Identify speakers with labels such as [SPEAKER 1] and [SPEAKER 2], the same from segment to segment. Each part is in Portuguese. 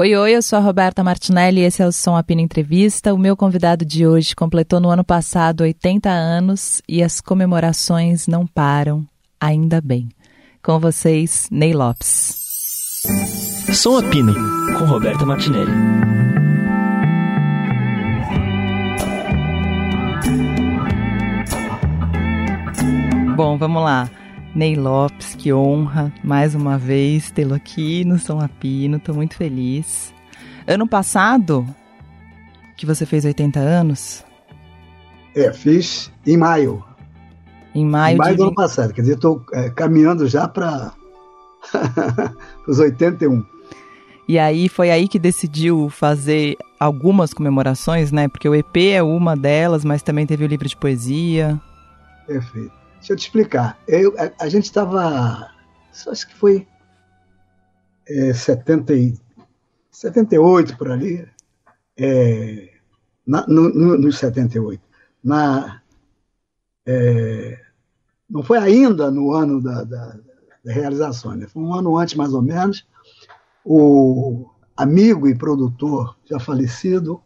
[SPEAKER 1] Oi, oi, eu sou a Roberta Martinelli e esse é o Som Apina Entrevista. O meu convidado de hoje completou no ano passado 80 anos e as comemorações não param, ainda bem. Com vocês, Ney Lopes.
[SPEAKER 2] Som Apina, com Roberta Martinelli.
[SPEAKER 1] Bom, vamos lá. Ney Lopes, que honra mais uma vez tê-lo aqui no São Apino, estou muito feliz. Ano passado, que você fez 80 anos?
[SPEAKER 3] É, fiz em maio.
[SPEAKER 1] Em maio,
[SPEAKER 3] em maio
[SPEAKER 1] de...
[SPEAKER 3] do ano passado, quer dizer, estou é, caminhando já para os 81.
[SPEAKER 1] E aí foi aí que decidiu fazer algumas comemorações, né? Porque o EP é uma delas, mas também teve o livro de poesia.
[SPEAKER 3] Perfeito. Deixa eu te explicar. Eu, a, a gente estava. Acho que foi é, 70 e, 78 por ali. É, na, no, no, no 78. Na, é, não foi ainda no ano da, da, da realização, né? foi um ano antes, mais ou menos. O amigo e produtor já falecido,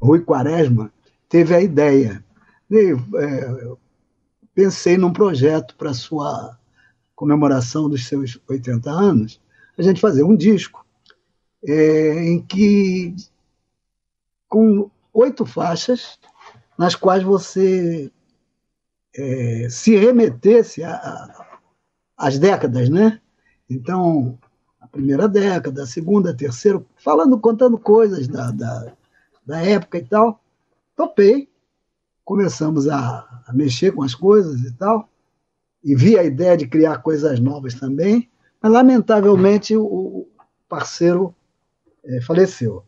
[SPEAKER 3] Rui Quaresma, teve a ideia. De, é, pensei num projeto para sua comemoração dos seus 80 anos, a gente fazer um disco é, em que com oito faixas nas quais você é, se remetesse às décadas, né? Então, a primeira década, a segunda, a terceira, falando, contando coisas da, da, da época e tal. Topei, começamos a, a, mexer com as coisas e tal, e vi a ideia de criar coisas novas também, mas lamentavelmente o parceiro é, faleceu.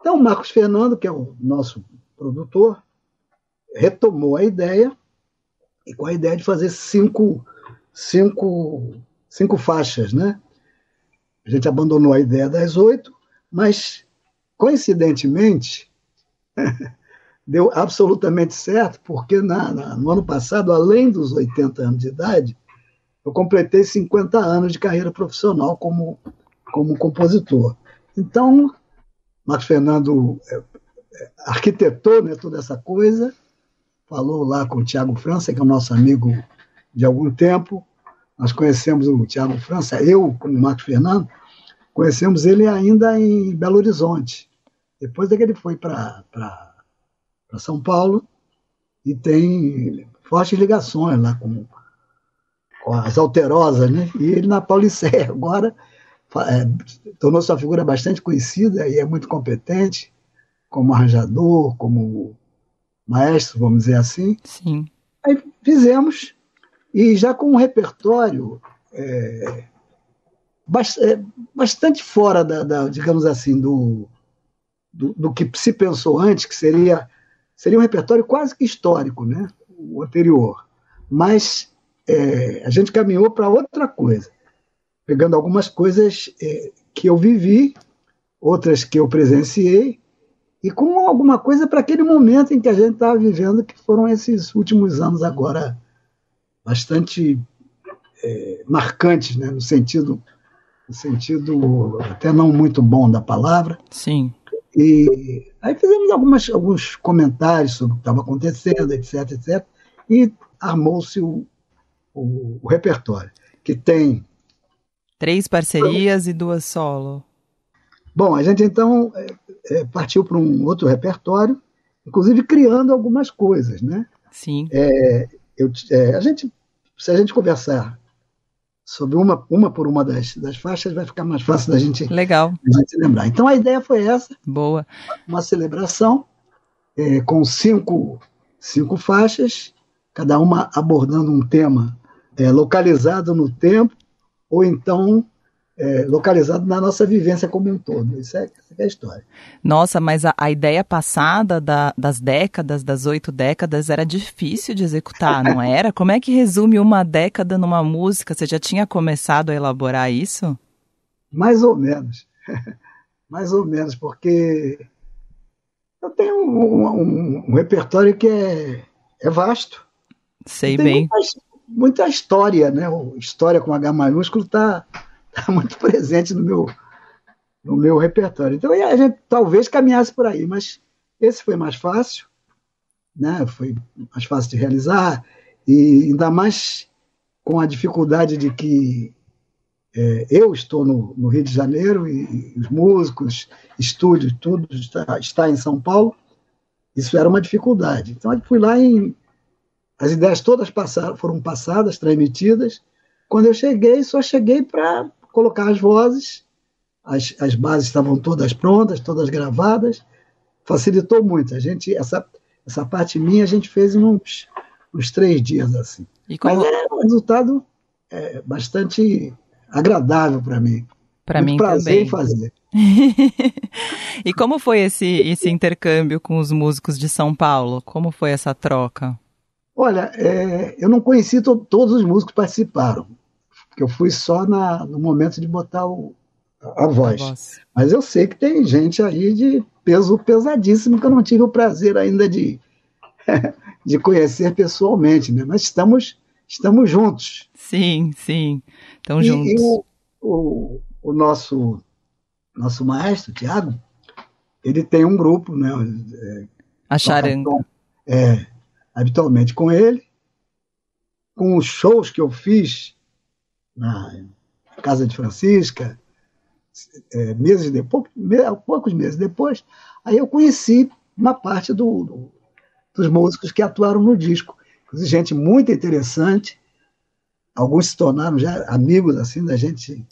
[SPEAKER 3] Então, o Marcos Fernando, que é o nosso produtor, retomou a ideia, e com a ideia de fazer cinco, cinco, cinco faixas, né? A gente abandonou a ideia das oito, mas, coincidentemente, deu absolutamente certo, porque na, na, no ano passado, além dos 80 anos de idade, eu completei 50 anos de carreira profissional como, como compositor. Então, Marcos Fernando é, é, arquitetou né, toda essa coisa, falou lá com o Tiago França, que é o nosso amigo de algum tempo. Nós conhecemos o Tiago França, eu, como Marcos Fernando, conhecemos ele ainda em Belo Horizonte. Depois é que ele foi para para São Paulo e tem fortes ligações lá com, com as alterosas, né? E ele na Paulicéia agora é, tornou-se uma figura bastante conhecida e é muito competente como arranjador, como maestro, vamos dizer assim.
[SPEAKER 1] Sim.
[SPEAKER 3] Aí fizemos e já com um repertório é, é bastante fora da, da digamos assim, do, do, do, que se pensou antes, que seria seria um repertório quase que histórico, né? o anterior. Mas é, a gente caminhou para outra coisa, pegando algumas coisas é, que eu vivi, outras que eu presenciei, e com alguma coisa para aquele momento em que a gente estava vivendo, que foram esses últimos anos agora bastante é, marcantes, né? no sentido no sentido até não muito bom da palavra.
[SPEAKER 1] Sim.
[SPEAKER 3] E aí fizemos algumas, alguns comentários sobre o que estava acontecendo, etc, etc, e armou-se o, o, o, repertório, que tem...
[SPEAKER 1] Três parcerias e duas solo.
[SPEAKER 3] Bom, a gente então é, é, partiu para um outro repertório, inclusive criando algumas coisas, né?
[SPEAKER 1] Sim.
[SPEAKER 3] É, eu, é, a gente, se a gente conversar sobre uma, uma por uma das, das faixas, vai ficar mais fácil da gente,
[SPEAKER 1] Legal.
[SPEAKER 3] Da gente lembrar. Então a ideia foi essa.
[SPEAKER 1] Boa.
[SPEAKER 3] Uma celebração é, com cinco, cinco faixas, cada uma abordando um tema é, localizado no tempo, ou então é, localizado na nossa vivência como um todo. Isso é, essa é a história.
[SPEAKER 1] Nossa, mas a, a ideia passada da, das décadas, das oito décadas, era difícil de executar, não era? Como é que resume uma década numa música? Você já tinha começado a elaborar isso?
[SPEAKER 3] Mais ou menos. Mais ou menos, porque eu tenho um, um, um repertório que é, é vasto.
[SPEAKER 1] Sei bem.
[SPEAKER 3] Muita, muita história, né? História com H maiúsculo está está muito presente no meu, no meu repertório. Então a gente talvez caminhasse por aí, mas esse foi mais fácil, né? Foi mais fácil de realizar e ainda mais com a dificuldade de que é, eu estou no, no, Rio de Janeiro e, e os músicos, estúdios, tudo está, está, em São Paulo. Isso era uma dificuldade. Então eu fui lá em as ideias todas passaram, foram passadas, transmitidas. Quando eu cheguei, só cheguei para colocar as vozes. As, as bases estavam todas prontas, todas gravadas. Facilitou muito. A gente essa essa parte minha a gente fez em uns, uns três dias assim. Como... Mas é um resultado é, bastante agradável para mim.
[SPEAKER 1] Para mim
[SPEAKER 3] prazer
[SPEAKER 1] também.
[SPEAKER 3] fazer.
[SPEAKER 1] e como foi esse, esse intercâmbio com os músicos de São Paulo? Como foi essa troca?
[SPEAKER 3] Olha, é, eu não conheci to todos os músicos que participaram, porque eu fui só na, no momento de botar o, a, voz. a voz. Mas eu sei que tem gente aí de peso pesadíssimo que eu não tive o prazer ainda de, de conhecer pessoalmente, né? Mas estamos, estamos juntos.
[SPEAKER 1] Sim, sim, estamos juntos. E
[SPEAKER 3] o, o, o nosso, nosso maestro, Tiago, ele tem um grupo, né?
[SPEAKER 1] É, a charanga.
[SPEAKER 3] É, habitualmente com ele, com os shows que eu fiz na Casa de Francisca, é, meses depois, poucos meses depois, aí eu conheci uma parte do, do, dos músicos que atuaram no disco. Gente muito interessante, alguns se tornaram já amigos assim da gente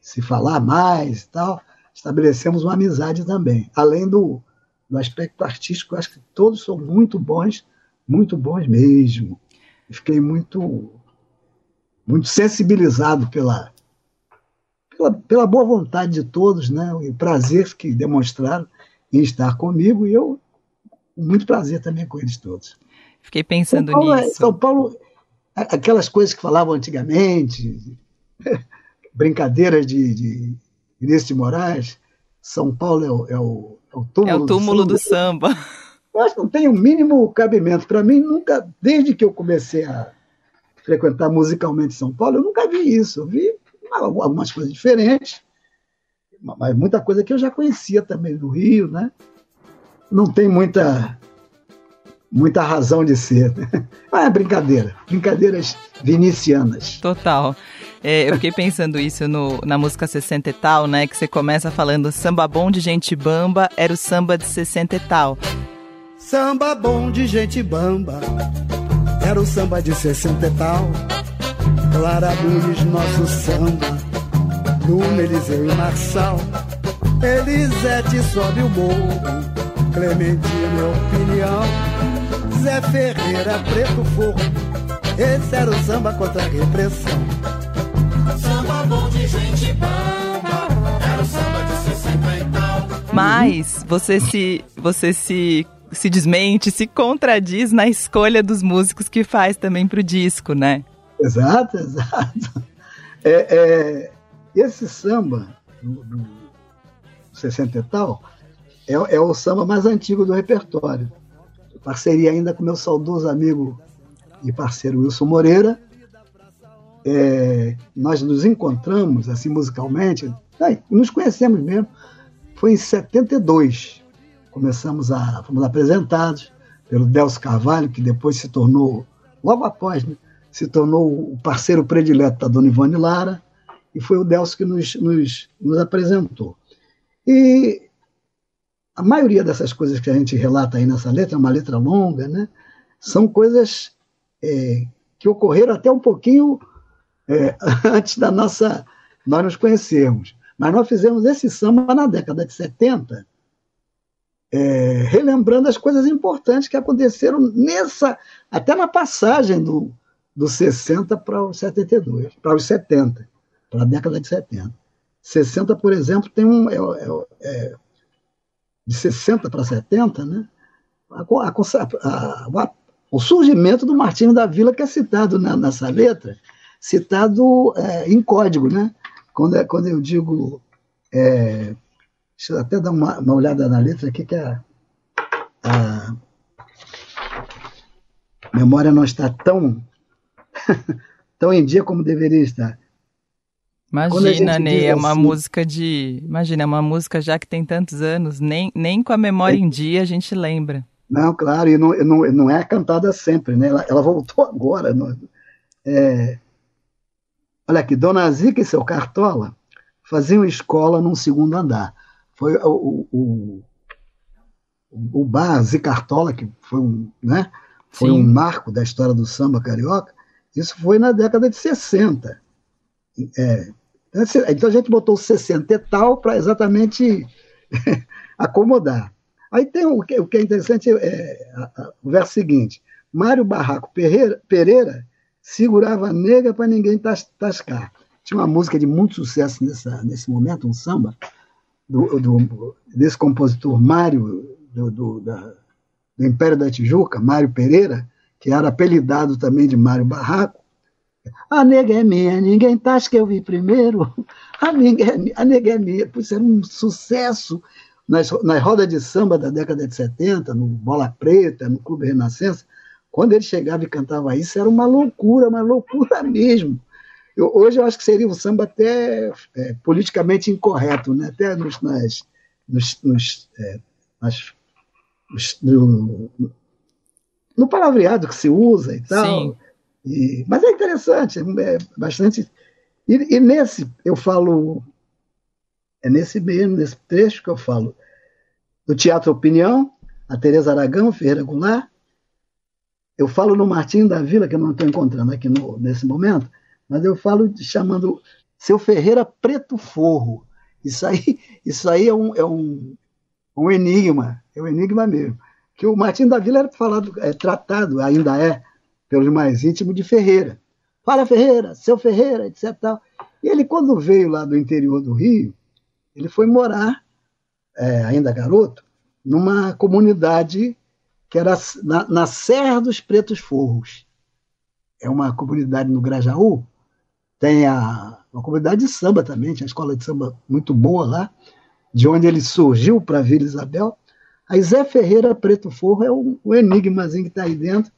[SPEAKER 3] se falar mais e tal. Estabelecemos uma amizade também, além do, do aspecto artístico. acho que todos são muito bons muito bons mesmo. Fiquei muito, muito sensibilizado pela, pela, pela boa vontade de todos, né? o prazer que demonstraram em estar comigo, e eu, muito prazer também com eles todos.
[SPEAKER 1] Fiquei pensando
[SPEAKER 3] São Paulo,
[SPEAKER 1] é, nisso.
[SPEAKER 3] São Paulo, aquelas coisas que falavam antigamente, brincadeiras de, de Vinícius de Moraes, São Paulo é o, é o, é o túmulo,
[SPEAKER 1] é o túmulo do samba. Do
[SPEAKER 3] samba. Eu acho que não tem o mínimo cabimento. Para mim, nunca, desde que eu comecei a frequentar musicalmente São Paulo, eu nunca vi isso. Eu vi algumas coisas diferentes, mas muita coisa que eu já conhecia também do Rio, né? Não tem muita muita razão de ser. Né? Ah, é brincadeira, brincadeiras vinicianas.
[SPEAKER 1] Total. É, eu fiquei pensando isso no, na música 60 e tal, né? Que você começa falando samba bom de gente bamba, era o samba de 60 e tal.
[SPEAKER 4] Samba bom de gente bamba, era o samba de 60 e tal. Clara Nunes, nosso samba, Luna, Eliseu e Marçal. Elisete sobe o morro, Clementina é opinião. Zé Ferreira, Preto Forro, esse era o samba contra a repressão.
[SPEAKER 5] Samba bom de gente bamba, era o samba de 60 e tal.
[SPEAKER 1] Mas você se, você se se desmente, se contradiz na escolha dos músicos que faz também para o disco, né?
[SPEAKER 3] Exato, exato. É, é, esse samba do, do 60 e tal é, é, o samba mais antigo do repertório. Parceria ainda com meu saudoso amigo e parceiro Wilson Moreira. É, nós nos encontramos assim musicalmente, nos conhecemos mesmo, foi em 72 começamos a fomos apresentados pelo Delcio Carvalho, que depois se tornou, logo após, né, se tornou o parceiro predileto da Dona Ivone Lara, e foi o Delcio que nos, nos, nos apresentou. E a maioria dessas coisas que a gente relata aí nessa letra, é uma letra longa, né, são coisas é, que ocorreram até um pouquinho é, antes da nossa nós nos conhecermos. Mas nós fizemos esse samba na década de 70, é, relembrando as coisas importantes que aconteceram nessa, até na passagem do, do 60 para os 72, para os 70, para a década de 70. 60, por exemplo, tem um. É, é, é de 60 para 70, né? A, a, a, o surgimento do Martinho da Vila, que é citado na, nessa letra, citado é, em código, né? Quando, é, quando eu digo Deixa eu até dar uma, uma olhada na letra aqui, que a, a memória não está tão, tão em dia como deveria estar.
[SPEAKER 1] Imagina, Ney, é uma assim, música de. Imagina, é uma música já que tem tantos anos, nem, nem com a memória é, em dia a gente lembra.
[SPEAKER 3] Não, claro, e não, não, não é cantada sempre, né? Ela, ela voltou agora. Não, é... Olha aqui, Dona Zica e seu Cartola faziam escola num segundo andar. Foi o, o, o, o bar Zicartola, que foi um, né? Foi um marco da história do samba carioca. Isso foi na década de 60. É, então, então a gente botou 60 e tal para exatamente acomodar. Aí tem o que, o que é interessante, é, a, a, o verso seguinte: Mário Barraco Pereira, Pereira segurava a nega para ninguém tas, tascar. Tinha uma música de muito sucesso nessa, nesse momento, um samba, do, do desse compositor Mário, do, do, da, do Império da Tijuca, Mário Pereira, que era apelidado também de Mário Barraco. A nega é minha, ninguém tasca, eu vi primeiro. A nega é minha, a nega é minha. Pois era um sucesso nas, nas rodas de samba da década de 70, no Bola Preta, no Clube Renascença, quando ele chegava e cantava isso, era uma loucura, uma loucura mesmo. Eu, hoje eu acho que seria um samba até é, politicamente incorreto, né? até nos, nas, nos, nos, é, nas, nos, no, no, palavreado que se usa e tal. E, mas é interessante, é bastante. E, e nesse eu falo é nesse mesmo, nesse trecho que eu falo do Teatro Opinião, a Tereza Aragão, Ferreira Goulart. Eu falo no Martim da Vila, que eu não estou encontrando aqui no, nesse momento, mas eu falo chamando Seu Ferreira Preto Forro. Isso aí, isso aí é, um, é um, um enigma, é um enigma mesmo. Que o Martim da Vila era falado, é, tratado, ainda é, pelos mais íntimos, de Ferreira. Fala Ferreira, seu Ferreira, etc. Tal. E ele, quando veio lá do interior do Rio, ele foi morar, é, ainda garoto, numa comunidade que era na, na Serra dos Pretos Forros. É uma comunidade no Grajaú. Tem a, uma comunidade de samba também, tinha uma escola de samba muito boa lá, de onde ele surgiu para Vila Isabel. Aí Zé Ferreira Preto Forro é o, o enigmazinho que está aí dentro.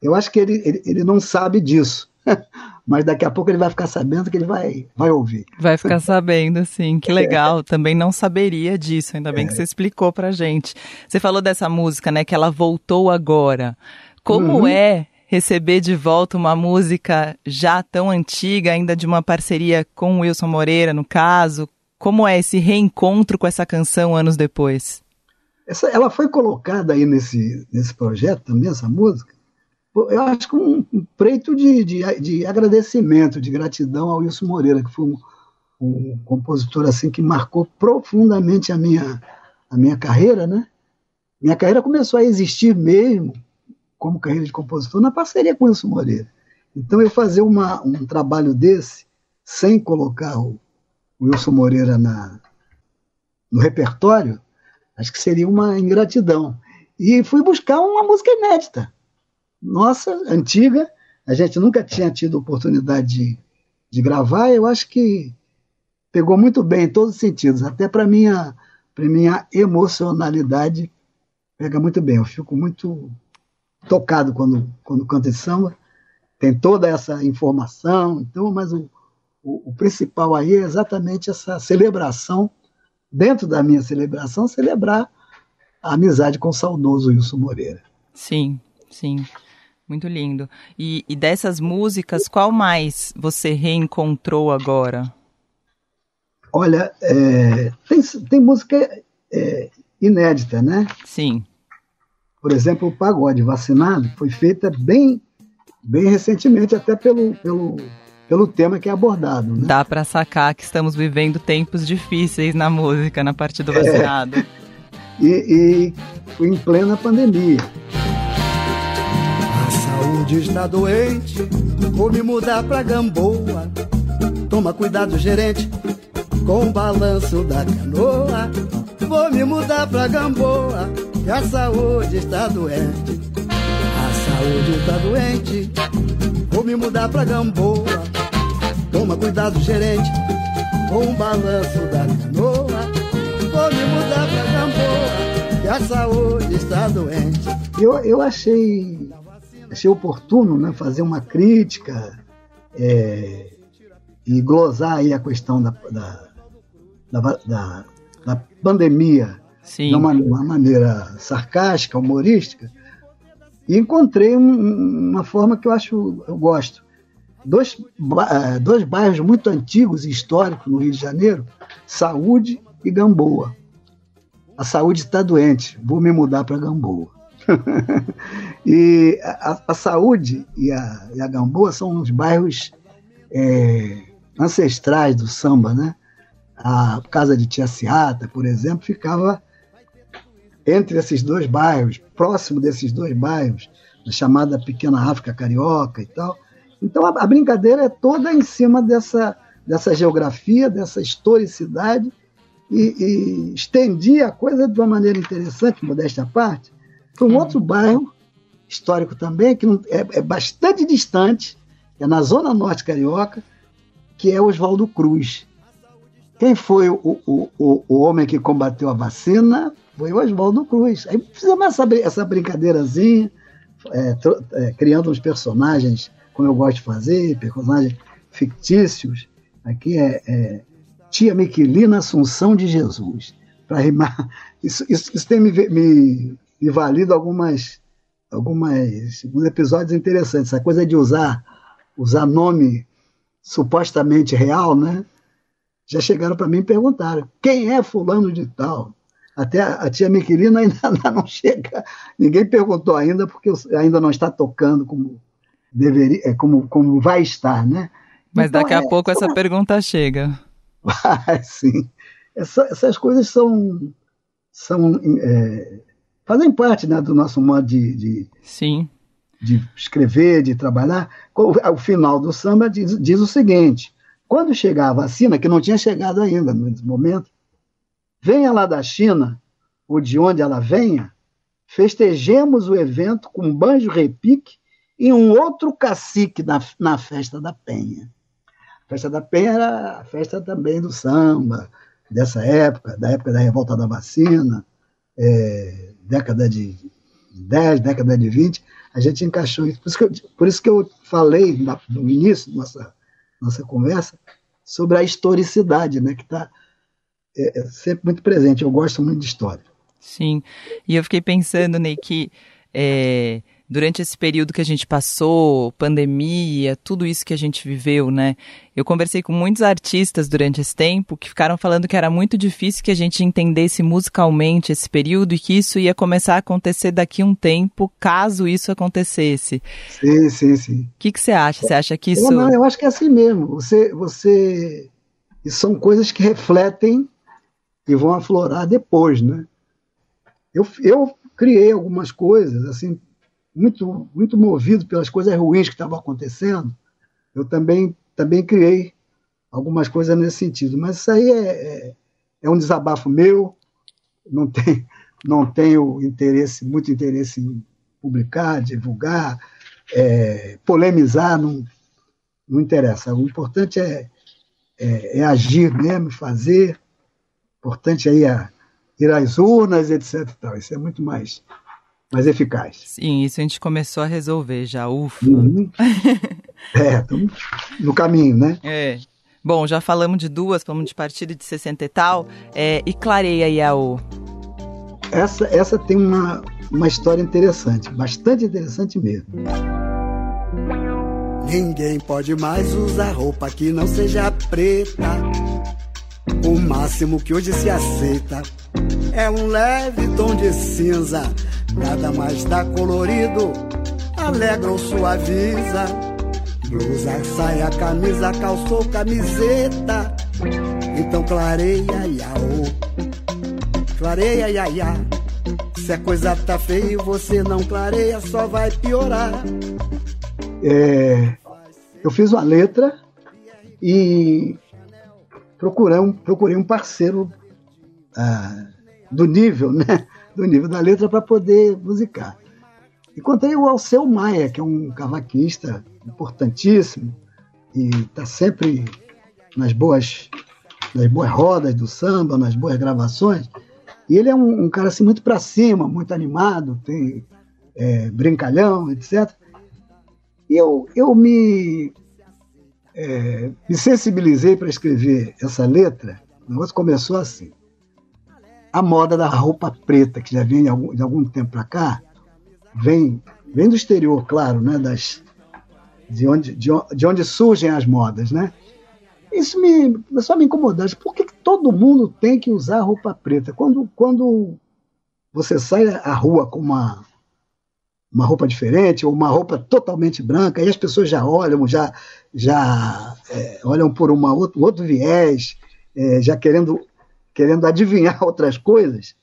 [SPEAKER 3] Eu acho que ele, ele, ele não sabe disso. mas daqui a pouco ele vai ficar sabendo que ele vai, vai ouvir.
[SPEAKER 1] Vai ficar sabendo, sim. Que legal. É. Também não saberia disso. Ainda bem é. que você explicou pra gente. Você falou dessa música, né? Que ela voltou agora. Como uhum. é receber de volta uma música já tão antiga, ainda de uma parceria com Wilson Moreira, no caso? Como é esse reencontro com essa canção anos depois?
[SPEAKER 3] Essa, ela foi colocada aí nesse, nesse projeto também, essa música, eu acho que um, um preito de, de, de, agradecimento, de gratidão ao Wilson Moreira, que foi um, um, compositor assim que marcou profundamente a minha, a minha carreira, né? Minha carreira começou a existir mesmo como carreira de compositor na parceria com Wilson Moreira. Então eu fazer uma, um trabalho desse sem colocar o, o Wilson Moreira na, no repertório, acho que seria uma ingratidão. E fui buscar uma música inédita nossa, antiga, a gente nunca tinha tido oportunidade de, de gravar, eu acho que pegou muito bem em todos os sentidos, até para minha para minha emocionalidade pega muito bem. Eu fico muito tocado quando quando canto esse samba. Tem toda essa informação, então, mas o, o, o principal aí é exatamente essa celebração dentro da minha celebração celebrar a amizade com o saudoso Wilson Moreira.
[SPEAKER 1] Sim, sim. Muito lindo. E, e dessas músicas, qual mais você reencontrou agora?
[SPEAKER 3] Olha, é, tem, tem música é, inédita, né?
[SPEAKER 1] Sim.
[SPEAKER 3] Por exemplo, o Pagode Vacinado foi feita bem, bem recentemente, até pelo, pelo, pelo tema que é abordado. Né?
[SPEAKER 1] Dá para sacar que estamos vivendo tempos difíceis na música, na parte do é. vacinado. É,
[SPEAKER 3] e, e em plena pandemia
[SPEAKER 4] saúde está doente, vou me mudar pra Gamboa. Toma cuidado, gerente, com o balanço da canoa. Vou me mudar pra Gamboa, que a saúde está doente. A saúde está doente, vou me mudar pra Gamboa. Toma cuidado, gerente, com o balanço da canoa. Vou me mudar pra Gamboa, que a saúde está doente.
[SPEAKER 3] Eu, eu achei achei oportuno né, fazer uma crítica é, e glosar aí a questão da, da, da, da, da pandemia
[SPEAKER 1] Sim.
[SPEAKER 3] de uma, uma maneira sarcástica, humorística, e encontrei um- uma forma que eu acho, eu gosto. Dois, eh, dois bairros muito antigos e históricos no Rio de Janeiro, Saúde e Gamboa. A saúde está doente, vou me mudar para Gamboa. e a, a saúde e a, e a Gamboa são uns bairros eh, ancestrais do samba, né? A casa de Tia Seata, por exemplo, ficava entre esses dois bairros, próximo desses dois bairros, na chamada Pequena África Carioca e tal. Então a, a brincadeira é toda em cima dessa, dessa geografia, dessa historicidade, e, e estendia a coisa de uma maneira interessante, modéstia à parte, para um outro bairro histórico também, que não- é, é bastante distante, é na Zona Norte Carioca, que é Oswaldo Cruz. Quem foi o, o, o, o homem que combateu a vacina? Foi o Oswaldo Cruz. Aí fizemos essa, essa brincadeirazinha, é, é, criando uns personagens, como eu gosto de fazer, personagens fictícios. Aqui é, é Tia Miquelina Assunção de Jesus. Para rimar. Isso, isso, isso tem me, me, me valido algumas, algumas, alguns episódios interessantes. Essa coisa de usar, usar nome supostamente real, né? já chegaram para mim e perguntaram quem é fulano de tal. Até a, tia Miquelina ainda, não chega, ninguém perguntou ainda, porque ainda não está tocando como deveria, é, como, como vai estar, né?
[SPEAKER 1] Mas
[SPEAKER 3] Então,
[SPEAKER 1] daqui a
[SPEAKER 3] é,
[SPEAKER 1] pouco
[SPEAKER 3] são-
[SPEAKER 1] essa pergunta chega.
[SPEAKER 3] Vai, sim. Essa- essas coisas são, são é, fazem parte né, do nosso modo de, de,
[SPEAKER 1] Sim.
[SPEAKER 3] de escrever, de trabalhar. O, o final do samba diz, diz o seguinte: quando chegar a vacina, que não tinha chegado ainda nesse momento, venha lá da China, ou de onde ela venha, festejemos o evento com banjo repique e um outro cacique na, na festa da Penha. A festa da Penha era a festa também do samba, dessa época, da época da revolta da vacina, é, década de 10, década de 20, a gente encaixou isso. Por isso que eu, por isso que eu falei na- no início da nossa, nossa conversa sobre a historicidade, né, que está é, é sempre muito presente. Eu gosto muito de história.
[SPEAKER 1] Sim. E eu fiquei pensando, Ney, que é, durante esse período que a gente passou, pandemia, tudo isso que a gente viveu, né? Eu conversei com muitos artistas durante esse tempo que ficaram falando que era muito difícil que a gente entendesse musicalmente esse período e que isso ia começar a acontecer daqui a um tempo, caso isso acontecesse.
[SPEAKER 3] Sim, sim, sim.
[SPEAKER 1] O que, que você acha? Você acha que isso.
[SPEAKER 3] Eu, não, eu acho que é assim mesmo. Você, você, isso são coisas que refletem e vão aflorar depois, né? Eu, eu criei algumas coisas, assim, muito, muito movido pelas coisas ruins que estavam acontecendo. Eu também, também criei algumas coisas nesse sentido. Mas isso aí é, é, é um desabafo meu. Não tem, não tenho interesse, muito interesse em publicar, divulgar, é, polemizar, não, não interessa. O importante é, é, é agir mesmo, fazer. Importante é ir, a, ir às urnas, etc. e Tal. Isso é muito mais, mais eficaz.
[SPEAKER 1] Sim, isso a gente começou a resolver já, ufa.
[SPEAKER 3] Uhum. É, estamos no caminho, né?
[SPEAKER 1] É. Bom, já falamos de duas, falamos de partido de 60 e tal. É, e clareia aí a O.
[SPEAKER 3] Essa, essa tem uma, uma história interessante, bastante interessante mesmo.
[SPEAKER 4] Ninguém pode mais usar roupa que não seja preta. O máximo que hoje se aceita é um leve tom de cinza. Nada mais dá colorido, alegra ou suaviza. Blusa, saia, camisa, calçou, camiseta. Então clareia, iaô. Clareia, iaia. Se a coisa tá feia e você não clareia, só vai piorar.
[SPEAKER 3] É, eu fiz uma letra e procurei um, procurei um parceiro ah, do nível, né? Do nível da letra para poder musicar. Encontrei o Alceu Maia, que é um cavaquista importantíssimo e está sempre nas boas, nas boas rodas do samba, nas boas gravações. E ele é um, um cara assim muito para cima, muito animado, tem é, brincalhão, etc. E eu, eu me é, me sensibilizei para escrever essa letra, o negócio começou assim. A moda da roupa preta, que já vem de algum, de algum tempo para cá, vem, vem do exterior, claro, né? Das, de, onde, de, de onde surgem as modas, né? Isso me começou a me incomodar. Por que, que todo mundo tem que usar roupa preta? Quando, quando você sai à rua com uma, uma roupa diferente ou uma roupa totalmente branca, e as pessoas já olham, já, já é, olham por uma outro, outro viés, é, já querendo, querendo adivinhar outras coisas.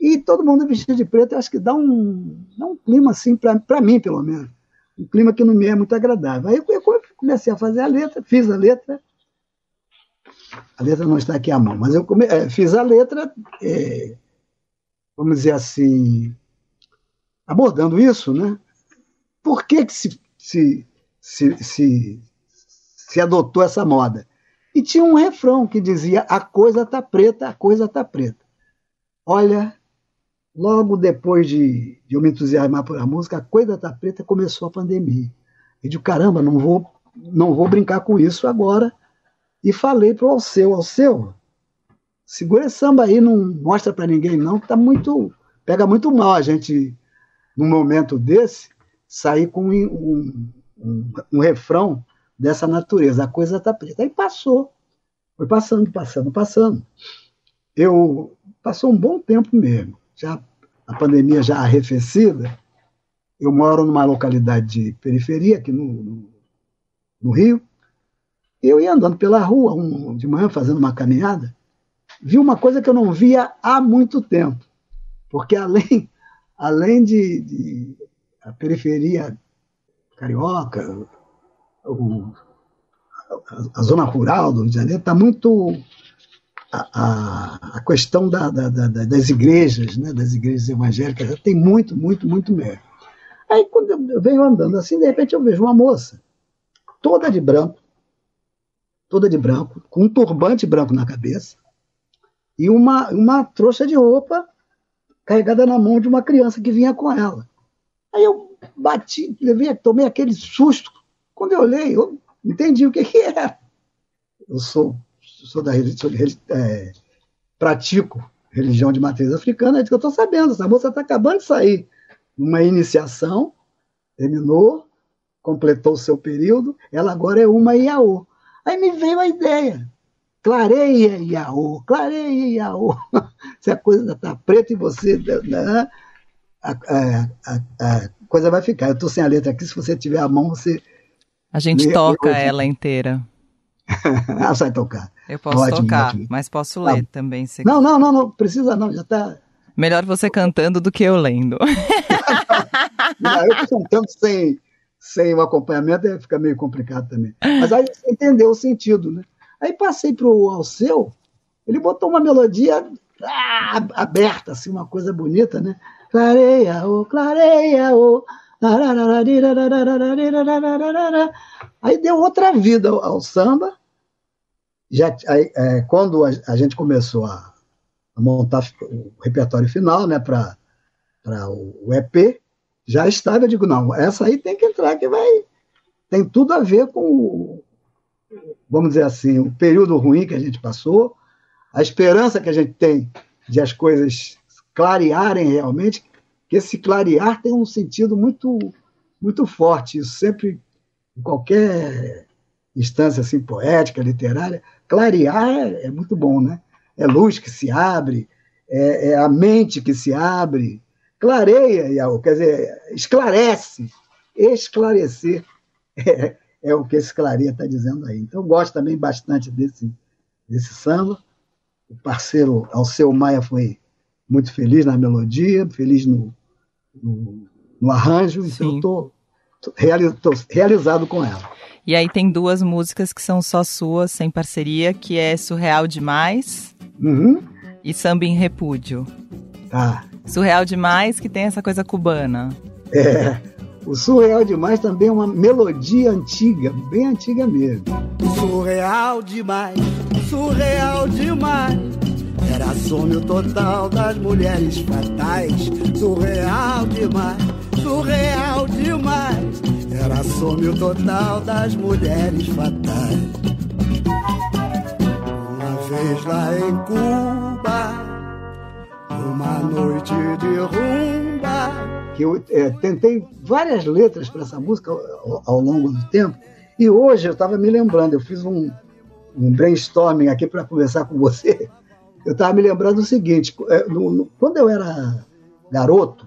[SPEAKER 3] E todo mundo vestido de preto, eu acho que dá um, dá um clima assim, para mim pelo menos, um clima que não me é muito agradável. Aí eu comecei a fazer a letra, fiz a letra, a letra não está aqui à mão, mas eu come, é, fiz a letra, é, vamos dizer assim, abordando isso, né? Por que, que se, se, se, se, se adotou essa moda? E tinha um refrão que dizia: a coisa tá preta, a coisa tá preta. Olha, logo depois de, de eu me entusiasmar por a música, a coisa tá preta começou a pandemia. E de caramba, não vou, não vou brincar com isso agora. E falei pro Alceu, Alceu, segura esse samba aí, não mostra para ninguém não, que tá muito, pega muito mal a gente num momento desse, sair com um, um, um refrão dessa natureza. A coisa está preta. Aí passou. Foi passando, passando, passando. Eu passou um bom tempo mesmo. Já a pandemia já arrefecida. Eu moro numa localidade de periferia aqui no, no, no Rio. Eu ia andando pela rua um, de manhã fazendo uma caminhada, vi uma coisa que eu não via há muito tempo, porque além além de, de a periferia carioca, o, a, a, zona rural do Rio de Janeiro está muito a, a, a questão da, da, da, das igrejas, né, das igrejas evangélicas, tem muito, muito, muito mesmo. Aí quando eu venho andando assim, de repente eu vejo uma moça, toda de branco, toda de branco, com um turbante branco na cabeça, e uma, uma trouxa de roupa carregada na mão de uma criança que vinha com ela. Aí eu bati, levei, tomei aquele susto. Quando eu olhei, eu entendi o que, que era. Eu sou, sou da religião, é, pratico religião de matriz africana, é que eu estou sabendo, essa moça está acabando de sair numa iniciação, terminou, completou o seu período, ela agora é uma IAO. Aí me veio a ideia, clareia, Iaô, clareia, Iaô. Se a coisa está preta e você. Né, a, a, a, a, coisa vai ficar. Eu estou sem a letra aqui, se você tiver a mão, você.
[SPEAKER 1] A gente toca ela inteira.
[SPEAKER 3] ah, vai tocar.
[SPEAKER 1] Eu posso ótimo, tocar, ótimo. mas posso ler ah, também. Se
[SPEAKER 3] não, não, não, não, precisa não, já está.
[SPEAKER 1] Melhor você cantando do que eu lendo.
[SPEAKER 3] não, eu cantando sem, sem o acompanhamento fica meio complicado também. Mas aí você entendeu o sentido, né? Aí passei para o Alceu, ele botou uma melodia ah, aberta, assim, uma coisa bonita, né? Clareia, oh, clareia, oh. Aí deu outra vida ao, ao samba. Já, aí, é, quando a, a, gente começou a, a, montar o repertório final né, para o, o EP, já estava, eu digo, não, essa aí tem que entrar, que vai. Tem tudo a ver com vamos dizer assim, o período ruim que a gente passou, a esperança que a gente tem de as coisas clarearem realmente, que esse clarear tem um sentido muito muito forte, isso sempre em qualquer instância assim poética, literária, clarear é, muito bom, né? É luz que se abre, é, é a mente que se abre, clareia, quer dizer, esclarece, esclarecer. É, é o que esse Claria está dizendo aí. Então, gosto também bastante desse, desse samba. O parceiro Alceu Maia foi muito feliz na melodia, feliz no, no, no arranjo, Sim. então eu estou reali realizado com ela.
[SPEAKER 1] E aí tem duas músicas que são só suas, sem parceria, que é Surreal Demais
[SPEAKER 3] uhum.
[SPEAKER 1] e Samba em Repúdio.
[SPEAKER 3] Tá.
[SPEAKER 1] Surreal Demais, que tem essa coisa cubana.
[SPEAKER 3] É, o surreal demais também é uma melodia antiga, bem antiga mesmo.
[SPEAKER 4] Surreal demais, surreal demais. Era sonho total das mulheres fatais. Surreal demais, surreal demais. Era some total das mulheres fatais. Uma vez lá em Cuba, uma noite de rumba.
[SPEAKER 3] Que eu é, tentei várias letras para essa música ao, ao, longo do tempo. E hoje eu estava me lembrando, eu fiz um, um brainstorming aqui para conversar com você. Eu estava me lembrando o seguinte: é, no, no, quando eu era garoto,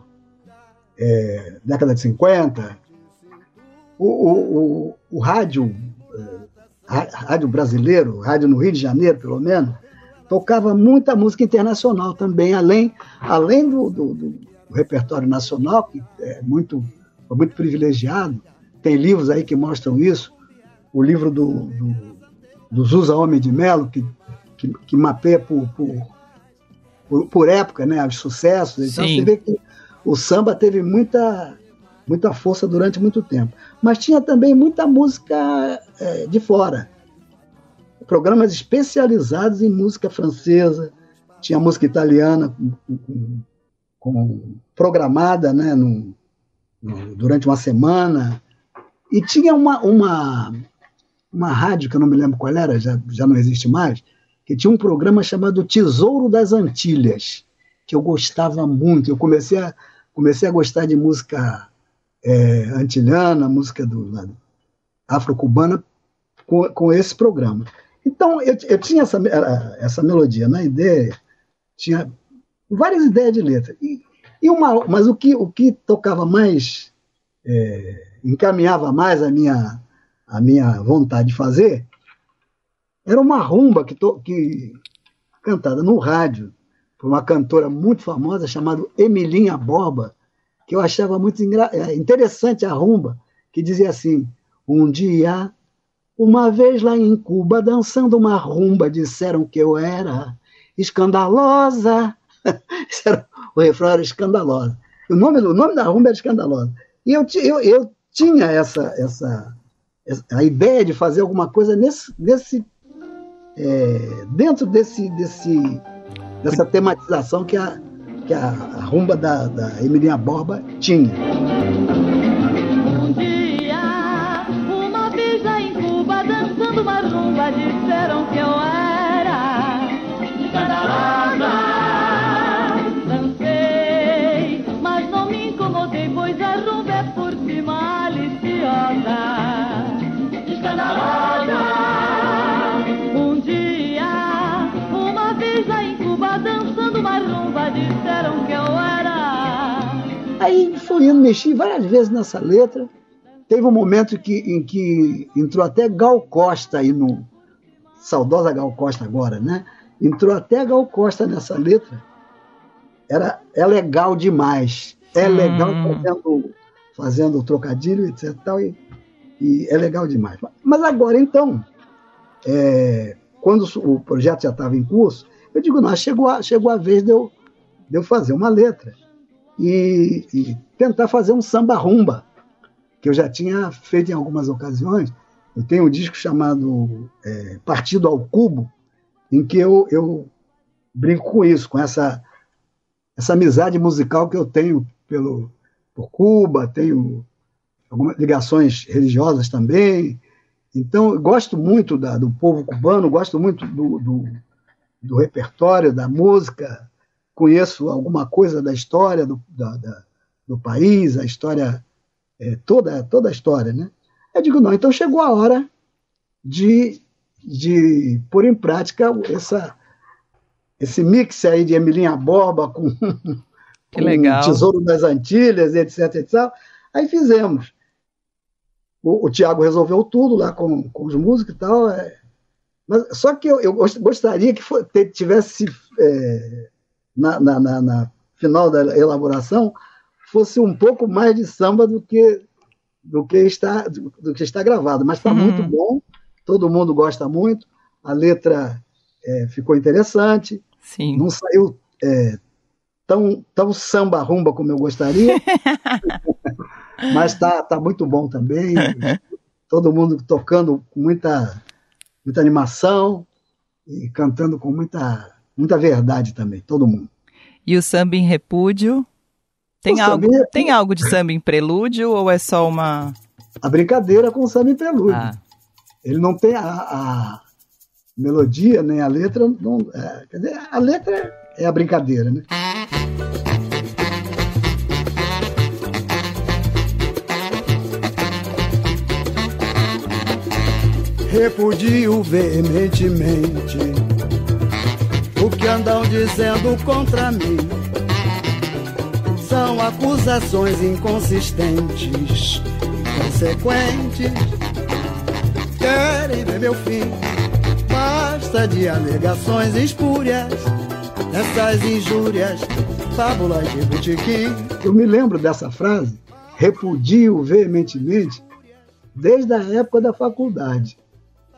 [SPEAKER 3] é, década de 50, o, o, o, o rádio, é, rádio brasileiro, rádio no Rio de Janeiro, pelo menos, tocava muita música internacional também, além, além do, do, do repertório nacional, que é muito, muito privilegiado. Tem livros aí que mostram isso. O livro do, do, do Zusa Homem de Melo, que, que, que mapeia por, por, por, por, época né, os sucessos. Então Sim. você vê que o samba teve muita, muita força durante muito tempo. Mas tinha também muita música é, de fora. Programas especializados em música francesa, tinha música italiana com, com, programada né, no, durante uma semana. E tinha uma, uma, uma rádio, que eu não me lembro qual era, já, já não existe mais, que tinha um programa chamado Tesouro das Antilhas, que eu gostava muito. Eu comecei a, comecei a gostar de música é, antilhana, música do afro-cubana, com, com esse programa. Então, eu, eu tinha essa, essa melodia na ideia, tinha várias ideias de letra. E, e uma, mas o que, o que tocava mais, é, encaminhava mais a minha, a minha vontade de fazer, era uma rumba que, to, que cantada no rádio por uma cantora muito famosa chamada Emilinha Borba, que eu achava muito é, interessante a rumba, que dizia assim: Um dia, uma vez lá em Cuba, dançando uma rumba, disseram que eu era escandalosa. o refrão era escandalosa. O nome, o nome da rumba era escandalosa. E eu, eu, eu tinha essa, essa, a ideia de fazer alguma coisa nesse, nesse é, dentro desse, desse, dessa tematização que a, que a, a rumba da, da Emilinha Borba tinha.
[SPEAKER 6] Um dia, uma em Cuba, dançando disseram que eu
[SPEAKER 3] Fui indo, mexi várias vezes nessa letra. Teve um momento que, em que entrou até Gal Costa aí no. Saudosa Gal Costa agora, né? Entrou até Gal Costa nessa letra. Era, é legal demais. É hum. legal fazendo, fazendo trocadilho, etc. Tal, e, e é legal demais. Mas agora, então, é, quando o projeto já estava em curso, eu digo, não, chegou a, chegou a vez de eu, de eu fazer uma letra e, e tentar fazer um samba rumba, que eu já tinha feito em algumas ocasiões. Eu tenho um disco chamado é, Partido ao Cubo, em que eu, eu brinco com isso, com essa, essa amizade musical que eu tenho pelo, por Cuba, tenho algumas ligações religiosas também. Então, gosto muito da, do povo cubano, gosto muito do, do, do repertório, da música, conheço alguma coisa da história do, da, da, do país, a história, é, toda, toda a história, né? Eu digo, não, então chegou a hora de, de pôr em prática essa, esse mix aí de Emilinha Borba com,
[SPEAKER 1] que legal.
[SPEAKER 3] Tesouro das Antilhas, etc, etc. Aí fizemos. O, o Tiago resolveu tudo lá com, com os músicos e tal. É, mas, só que eu, eu gostaria que for, tivesse é, na, na, na, na, final da elaboração fosse um pouco mais de samba do que do que está do, que está gravado, mas está muito bom, todo mundo gosta muito, a letra é, ficou interessante,
[SPEAKER 1] Sim.
[SPEAKER 3] não saiu é, tão tão samba rumba como eu gostaria, mas está tá muito bom também, todo mundo tocando com muita muita animação e cantando com muita muita verdade também, todo mundo.
[SPEAKER 1] E o samba em repúdio? Tem,
[SPEAKER 3] O
[SPEAKER 1] algo,
[SPEAKER 3] samba em-
[SPEAKER 1] tem algo de samba em prelúdio ou é só uma.
[SPEAKER 3] a brincadeira com o samba em prelúdio.
[SPEAKER 1] Ah,
[SPEAKER 3] Ele não tem a, a melodia, nem a letra. Não, é, quer dizer, a letra é a brincadeira, né?
[SPEAKER 4] Repudio veementemente andam dizendo contra mim. São acusações inconsistentes, consequentes. Querem ver meu fim. Basta de alegações espúrias, essas injúrias, fábulas de botequim.
[SPEAKER 3] Eu me lembro dessa frase, repudio veementemente, desde a época da faculdade.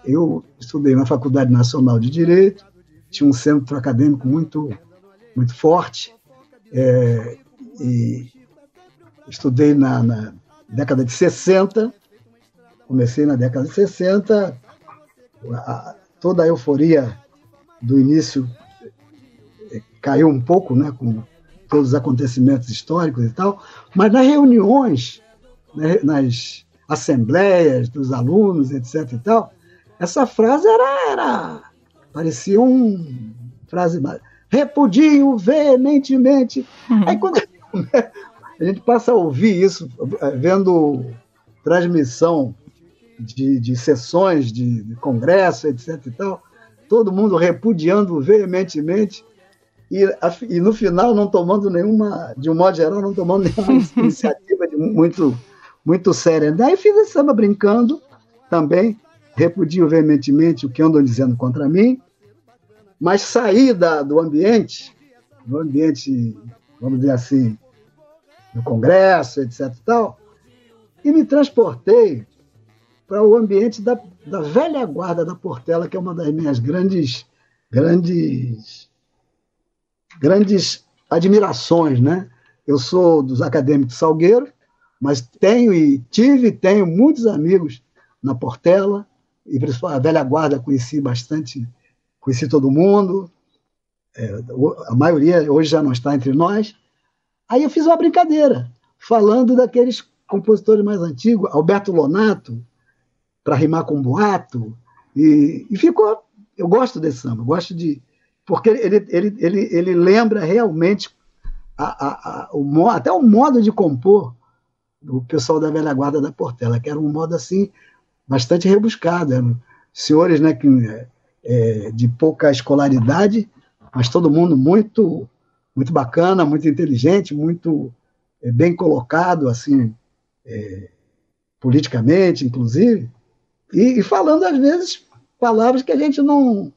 [SPEAKER 3] Eu estudei na Faculdade Nacional de Direito, tinha um centro acadêmico muito, muito forte, é, e estudei na, na década de 60, comecei na década de 60, a- toda a euforia do início eh, caiu um pouco, né, com todos os acontecimentos históricos e tal, mas nas reuniões, né, nas assembleias dos alunos, etc. e tal, essa frase era, era parecia uma frase mais- repudio veementemente. Aí quando a gente passa a ouvir isso, vendo transmissão de, de sessões de, de congresso, etc. e tal, todo mundo repudiando veementemente e, e no final não tomando nenhuma, de um modo geral, não tomando nenhuma iniciativa muito, muito séria. Daí fiz esse samba brincando também, repudio veementemente o que andam dizendo contra mim, mas saí da, do ambiente, do ambiente, vamos dizer assim, do Congresso, etc. e tal, e me transportei para o ambiente da, da velha guarda da Portela, que é uma das minhas grandes, grandes, grandes admirações, né? Eu sou dos acadêmicos Salgueiro, mas tenho e tive e tenho muitos amigos na Portela, e principalmente a velha guarda conheci bastante, conheci todo mundo, é, a maioria hoje já não está entre nós. Aí eu fiz uma brincadeira, falando daqueles compositores mais antigos, Alberto Lonato, para rimar com boato, e, e ficou. Eu gosto desse samba, gosto de. Porque ele, ele, ele, ele lembra realmente a, a, a, o, até o modo de compor do pessoal da velha guarda da Portela, que era um modo assim bastante rebuscado. Eram senhores né, que, é, de pouca escolaridade, mas todo mundo muito muito bacana, muito inteligente, muito é, bem colocado, assim, é, politicamente, inclusive, e, e falando às vezes palavras que a gente não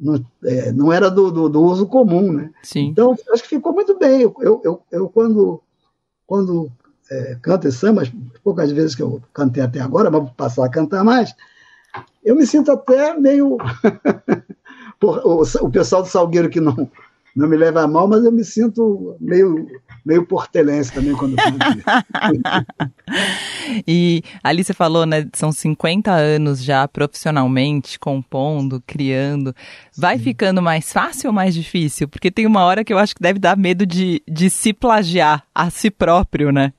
[SPEAKER 3] não, é, não era do, do, do uso comum, né?
[SPEAKER 1] sim.
[SPEAKER 3] Então, acho que ficou muito bem. Eu, eu, eu, eu quando, quando é, canto esse samba, as poucas vezes que eu cantei até agora, mas vou passar a cantar mais, eu me sinto até meio. O, pessoal do Salgueiro que não, não me leva a mal, mas eu me sinto meio, meio portelense também quando.
[SPEAKER 1] E ali você falou, né? São 50 anos já profissionalmente, compondo, criando. Vai ficando mais fácil ou mais difícil? Porque tem uma hora que eu acho que deve dar medo de, de se plagiar a si próprio, né?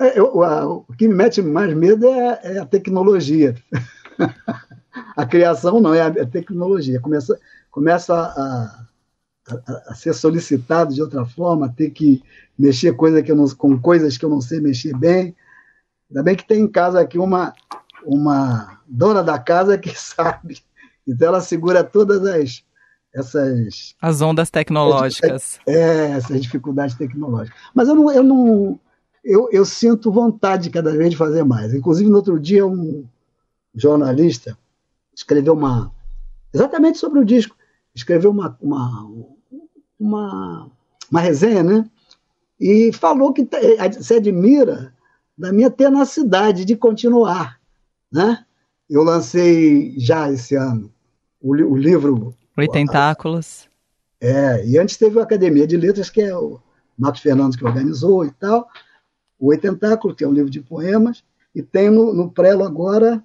[SPEAKER 3] É, eu- a- o que me mete mais medo é, é a tecnologia. a criação não, é a, a tecnologia. Começa, começa a, a- a ser solicitado de outra forma, ter que mexer coisa que eu não, com coisas que eu não sei mexer bem. Ainda bem que tem em casa aqui uma, uma dona da casa que sabe. Então ela segura todas as, essas,
[SPEAKER 1] As ondas tecnológicas.
[SPEAKER 3] é, essas dificuldades tecnológicas. Mas eu não, eu não, eu, eu sinto vontade cada vez de fazer mais. Inclusive no outro dia um jornalista escreveu uma exatamente sobre o disco, escreveu uma uma, uma, uma resenha, né? E falou que te- se admira da minha tenacidade de continuar, né? Eu lancei já esse ano o, li- o livro
[SPEAKER 1] Oito tentáculos.
[SPEAKER 3] é, e antes teve a Academia de Letras, que é o Marcos Fernandes que organizou e tal, o Oitentáculo, que é um livro de poemas, e tem no, no prelo agora,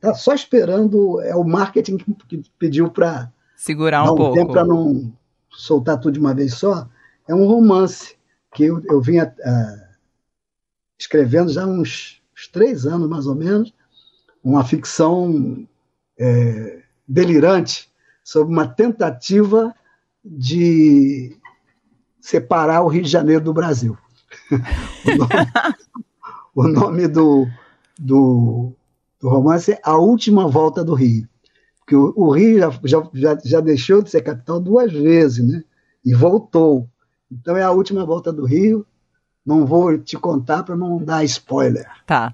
[SPEAKER 3] tá só esperando, é o marketing que, que pediu para
[SPEAKER 1] Segurar um
[SPEAKER 3] um
[SPEAKER 1] pouco.
[SPEAKER 3] tempo para não soltar tudo de uma vez só, é um romance que eu, eu vinha ah, escrevendo já há uns uns três anos mais ou menos, uma ficção é, delirante sobre uma tentativa de separar o Rio de Janeiro do Brasil. o, nome, o nome, do, do, do, romance é A Última Volta do Rio. Porque o, o Rio já, já, já deixou de ser capital duas vezes, né? E voltou. Então é a última volta do Rio. Não vou te contar para não dar spoiler.
[SPEAKER 1] Tá.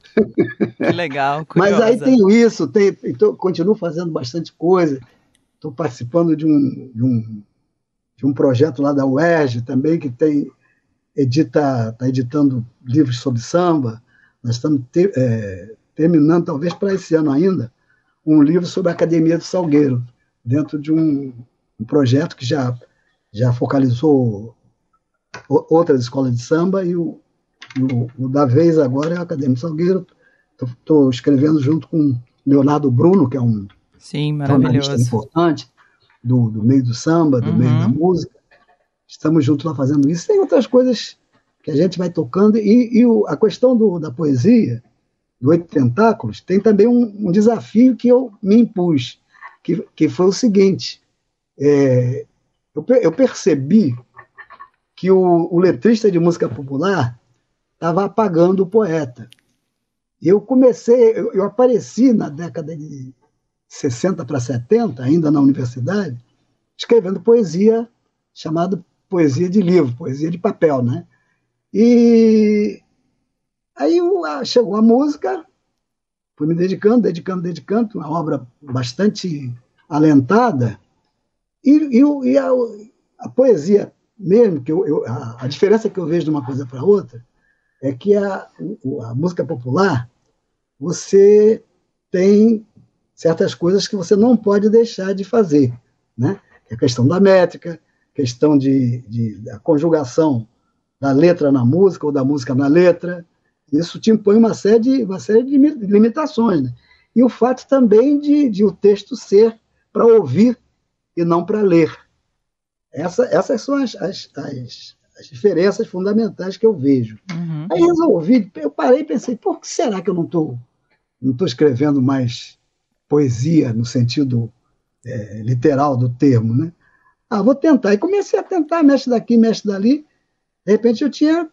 [SPEAKER 1] Que legal.
[SPEAKER 3] Mas aí tenho isso, tenho, então, continuo fazendo bastante coisa. Estou participando de um, de um, de um projeto lá da UERJ também, que tem edita, está editando livros sobre samba. Nós estamos ter, é, terminando, talvez para esse ano ainda, um livro sobre a Academia do Salgueiro, dentro de um, um projeto que já, já focalizou outras escolas de samba e o, o, o da vez agora é a Academia do Salgueiro. Estou escrevendo junto com Leonardo Bruno, que é um
[SPEAKER 1] Sim, maravilhoso.
[SPEAKER 3] importante do, do meio do samba, do uhum. meio da música. Estamos juntos lá fazendo isso. Tem outras coisas que a gente vai tocando. E, e o, a questão do, da poesia, do Oito Tentáculos, tem também um, um, desafio que eu me impus, que, que foi o seguinte. É, eu, eu, percebi que o, o letrista de música popular estava apagando o poeta. Eu comecei, eu, eu apareci na década de 60 para 70, ainda na universidade, escrevendo poesia chamada poesia de livro, poesia de papel, né? E aí chegou a música, fui me dedicando, dedicando, dedicando, uma obra bastante alentada, e, e, e a, a, poesia mesmo, que eu, eu, a, a, diferença que eu vejo de uma coisa para outra é que a, a música popular, você tem certas coisas que você não pode deixar de fazer, né? É a questão da métrica, questão de, de da conjugação da letra na música ou da música na letra. Isso te impõe uma série de, uma série de limitações. Né? E o fato também de, de o texto ser para ouvir e não para ler. Essa, essas são as, as, as, as, diferenças fundamentais que eu vejo. Uhum. Aí resolvi, eu parei e pensei, por que será que eu não estou não tô escrevendo mais poesia no sentido é, literal do termo, né? Ah, vou tentar. E comecei a tentar, mexe daqui, mexe dali. De repente eu tinha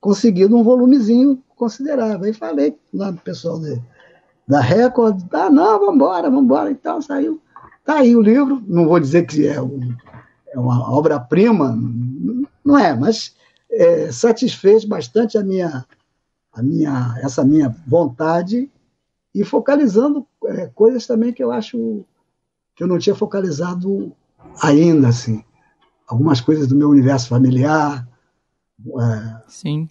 [SPEAKER 3] conseguido um volumezinho considerável. Aí falei lá pro pessoal de, da Record, ah, não, vamos embora, vamos embora. Então saiu. Tá aí o livro. Não vou dizer que é, um, é uma obra-prima, não é, mas é, satisfez bastante a minha, a minha, essa minha vontade e focalizando é, coisas também que eu acho que eu não tinha focalizado ainda, assim. Algumas coisas do meu universo familiar.
[SPEAKER 1] É, Sim.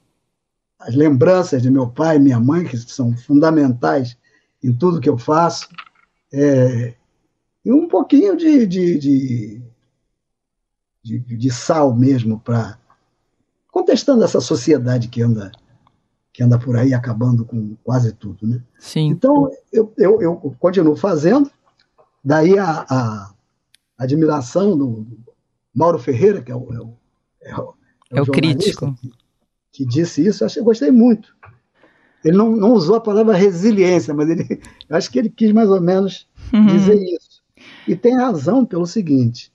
[SPEAKER 3] As lembranças de meu pai e minha mãe, que são fundamentais em tudo que eu faço. É, e um pouquinho de, de, de, de, de sal mesmo para contestando essa sociedade que anda que anda por aí acabando com quase tudo, né?
[SPEAKER 1] Sim.
[SPEAKER 3] Então, eu, eu, eu continuo fazendo, daí a, a admiração do, Mauro Ferreira, que é o, é o,
[SPEAKER 1] é o, é o crítico,
[SPEAKER 3] que, que, disse isso, eu, achei, eu gostei muito. Ele não, não usou a palavra resiliência, mas ele, eu acho que ele quis mais ou menos uhum. dizer isso. E tem razão pelo seguinte,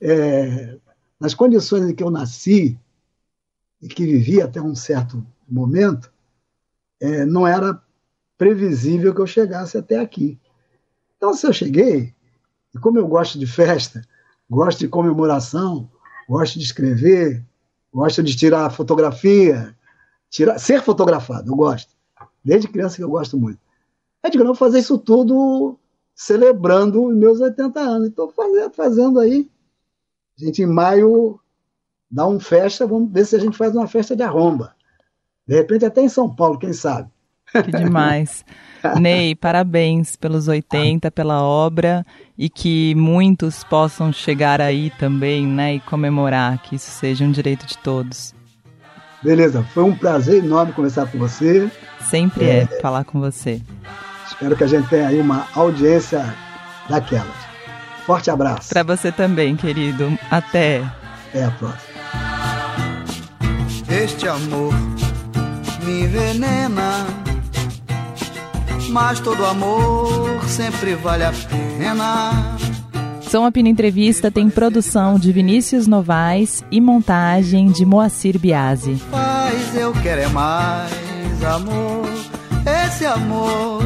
[SPEAKER 3] é, nas condições em que eu nasci e que vivi até um certo momento, é, não era previsível que eu chegasse até aqui. Então, se eu cheguei, e como eu gosto de festa, gosto de comemoração, gosto de escrever, gosto de tirar fotografia, tirar, ser fotografado, eu gosto. Desde criança que eu gosto muito. É de não fazer isso tudo celebrando os meus 80 anos. Estou fazendo, fazendo aí. A gente, em maio, dá uma festa, vamos ver se a gente faz uma festa de arromba. De repente até em São Paulo, quem sabe?
[SPEAKER 1] Que demais. Ney, parabéns pelos 80, pela obra e que muitos possam chegar aí também, né, e comemorar que isso seja um direito de todos.
[SPEAKER 3] Beleza, foi um prazer enorme conversar com você.
[SPEAKER 1] Sempre é, é falar com você.
[SPEAKER 3] Espero que a gente tenha aí uma audiência daquelas. Forte abraço.
[SPEAKER 1] Para você também, querido. Até.
[SPEAKER 3] Até a próxima.
[SPEAKER 4] Este amor me envenena
[SPEAKER 3] mas todo amor sempre vale a pena.
[SPEAKER 1] Som Apino Entrevista tem produção de Vinícius Novaes e montagem de Moacir Biasi.
[SPEAKER 3] Faz eu quero é mais amor, esse amor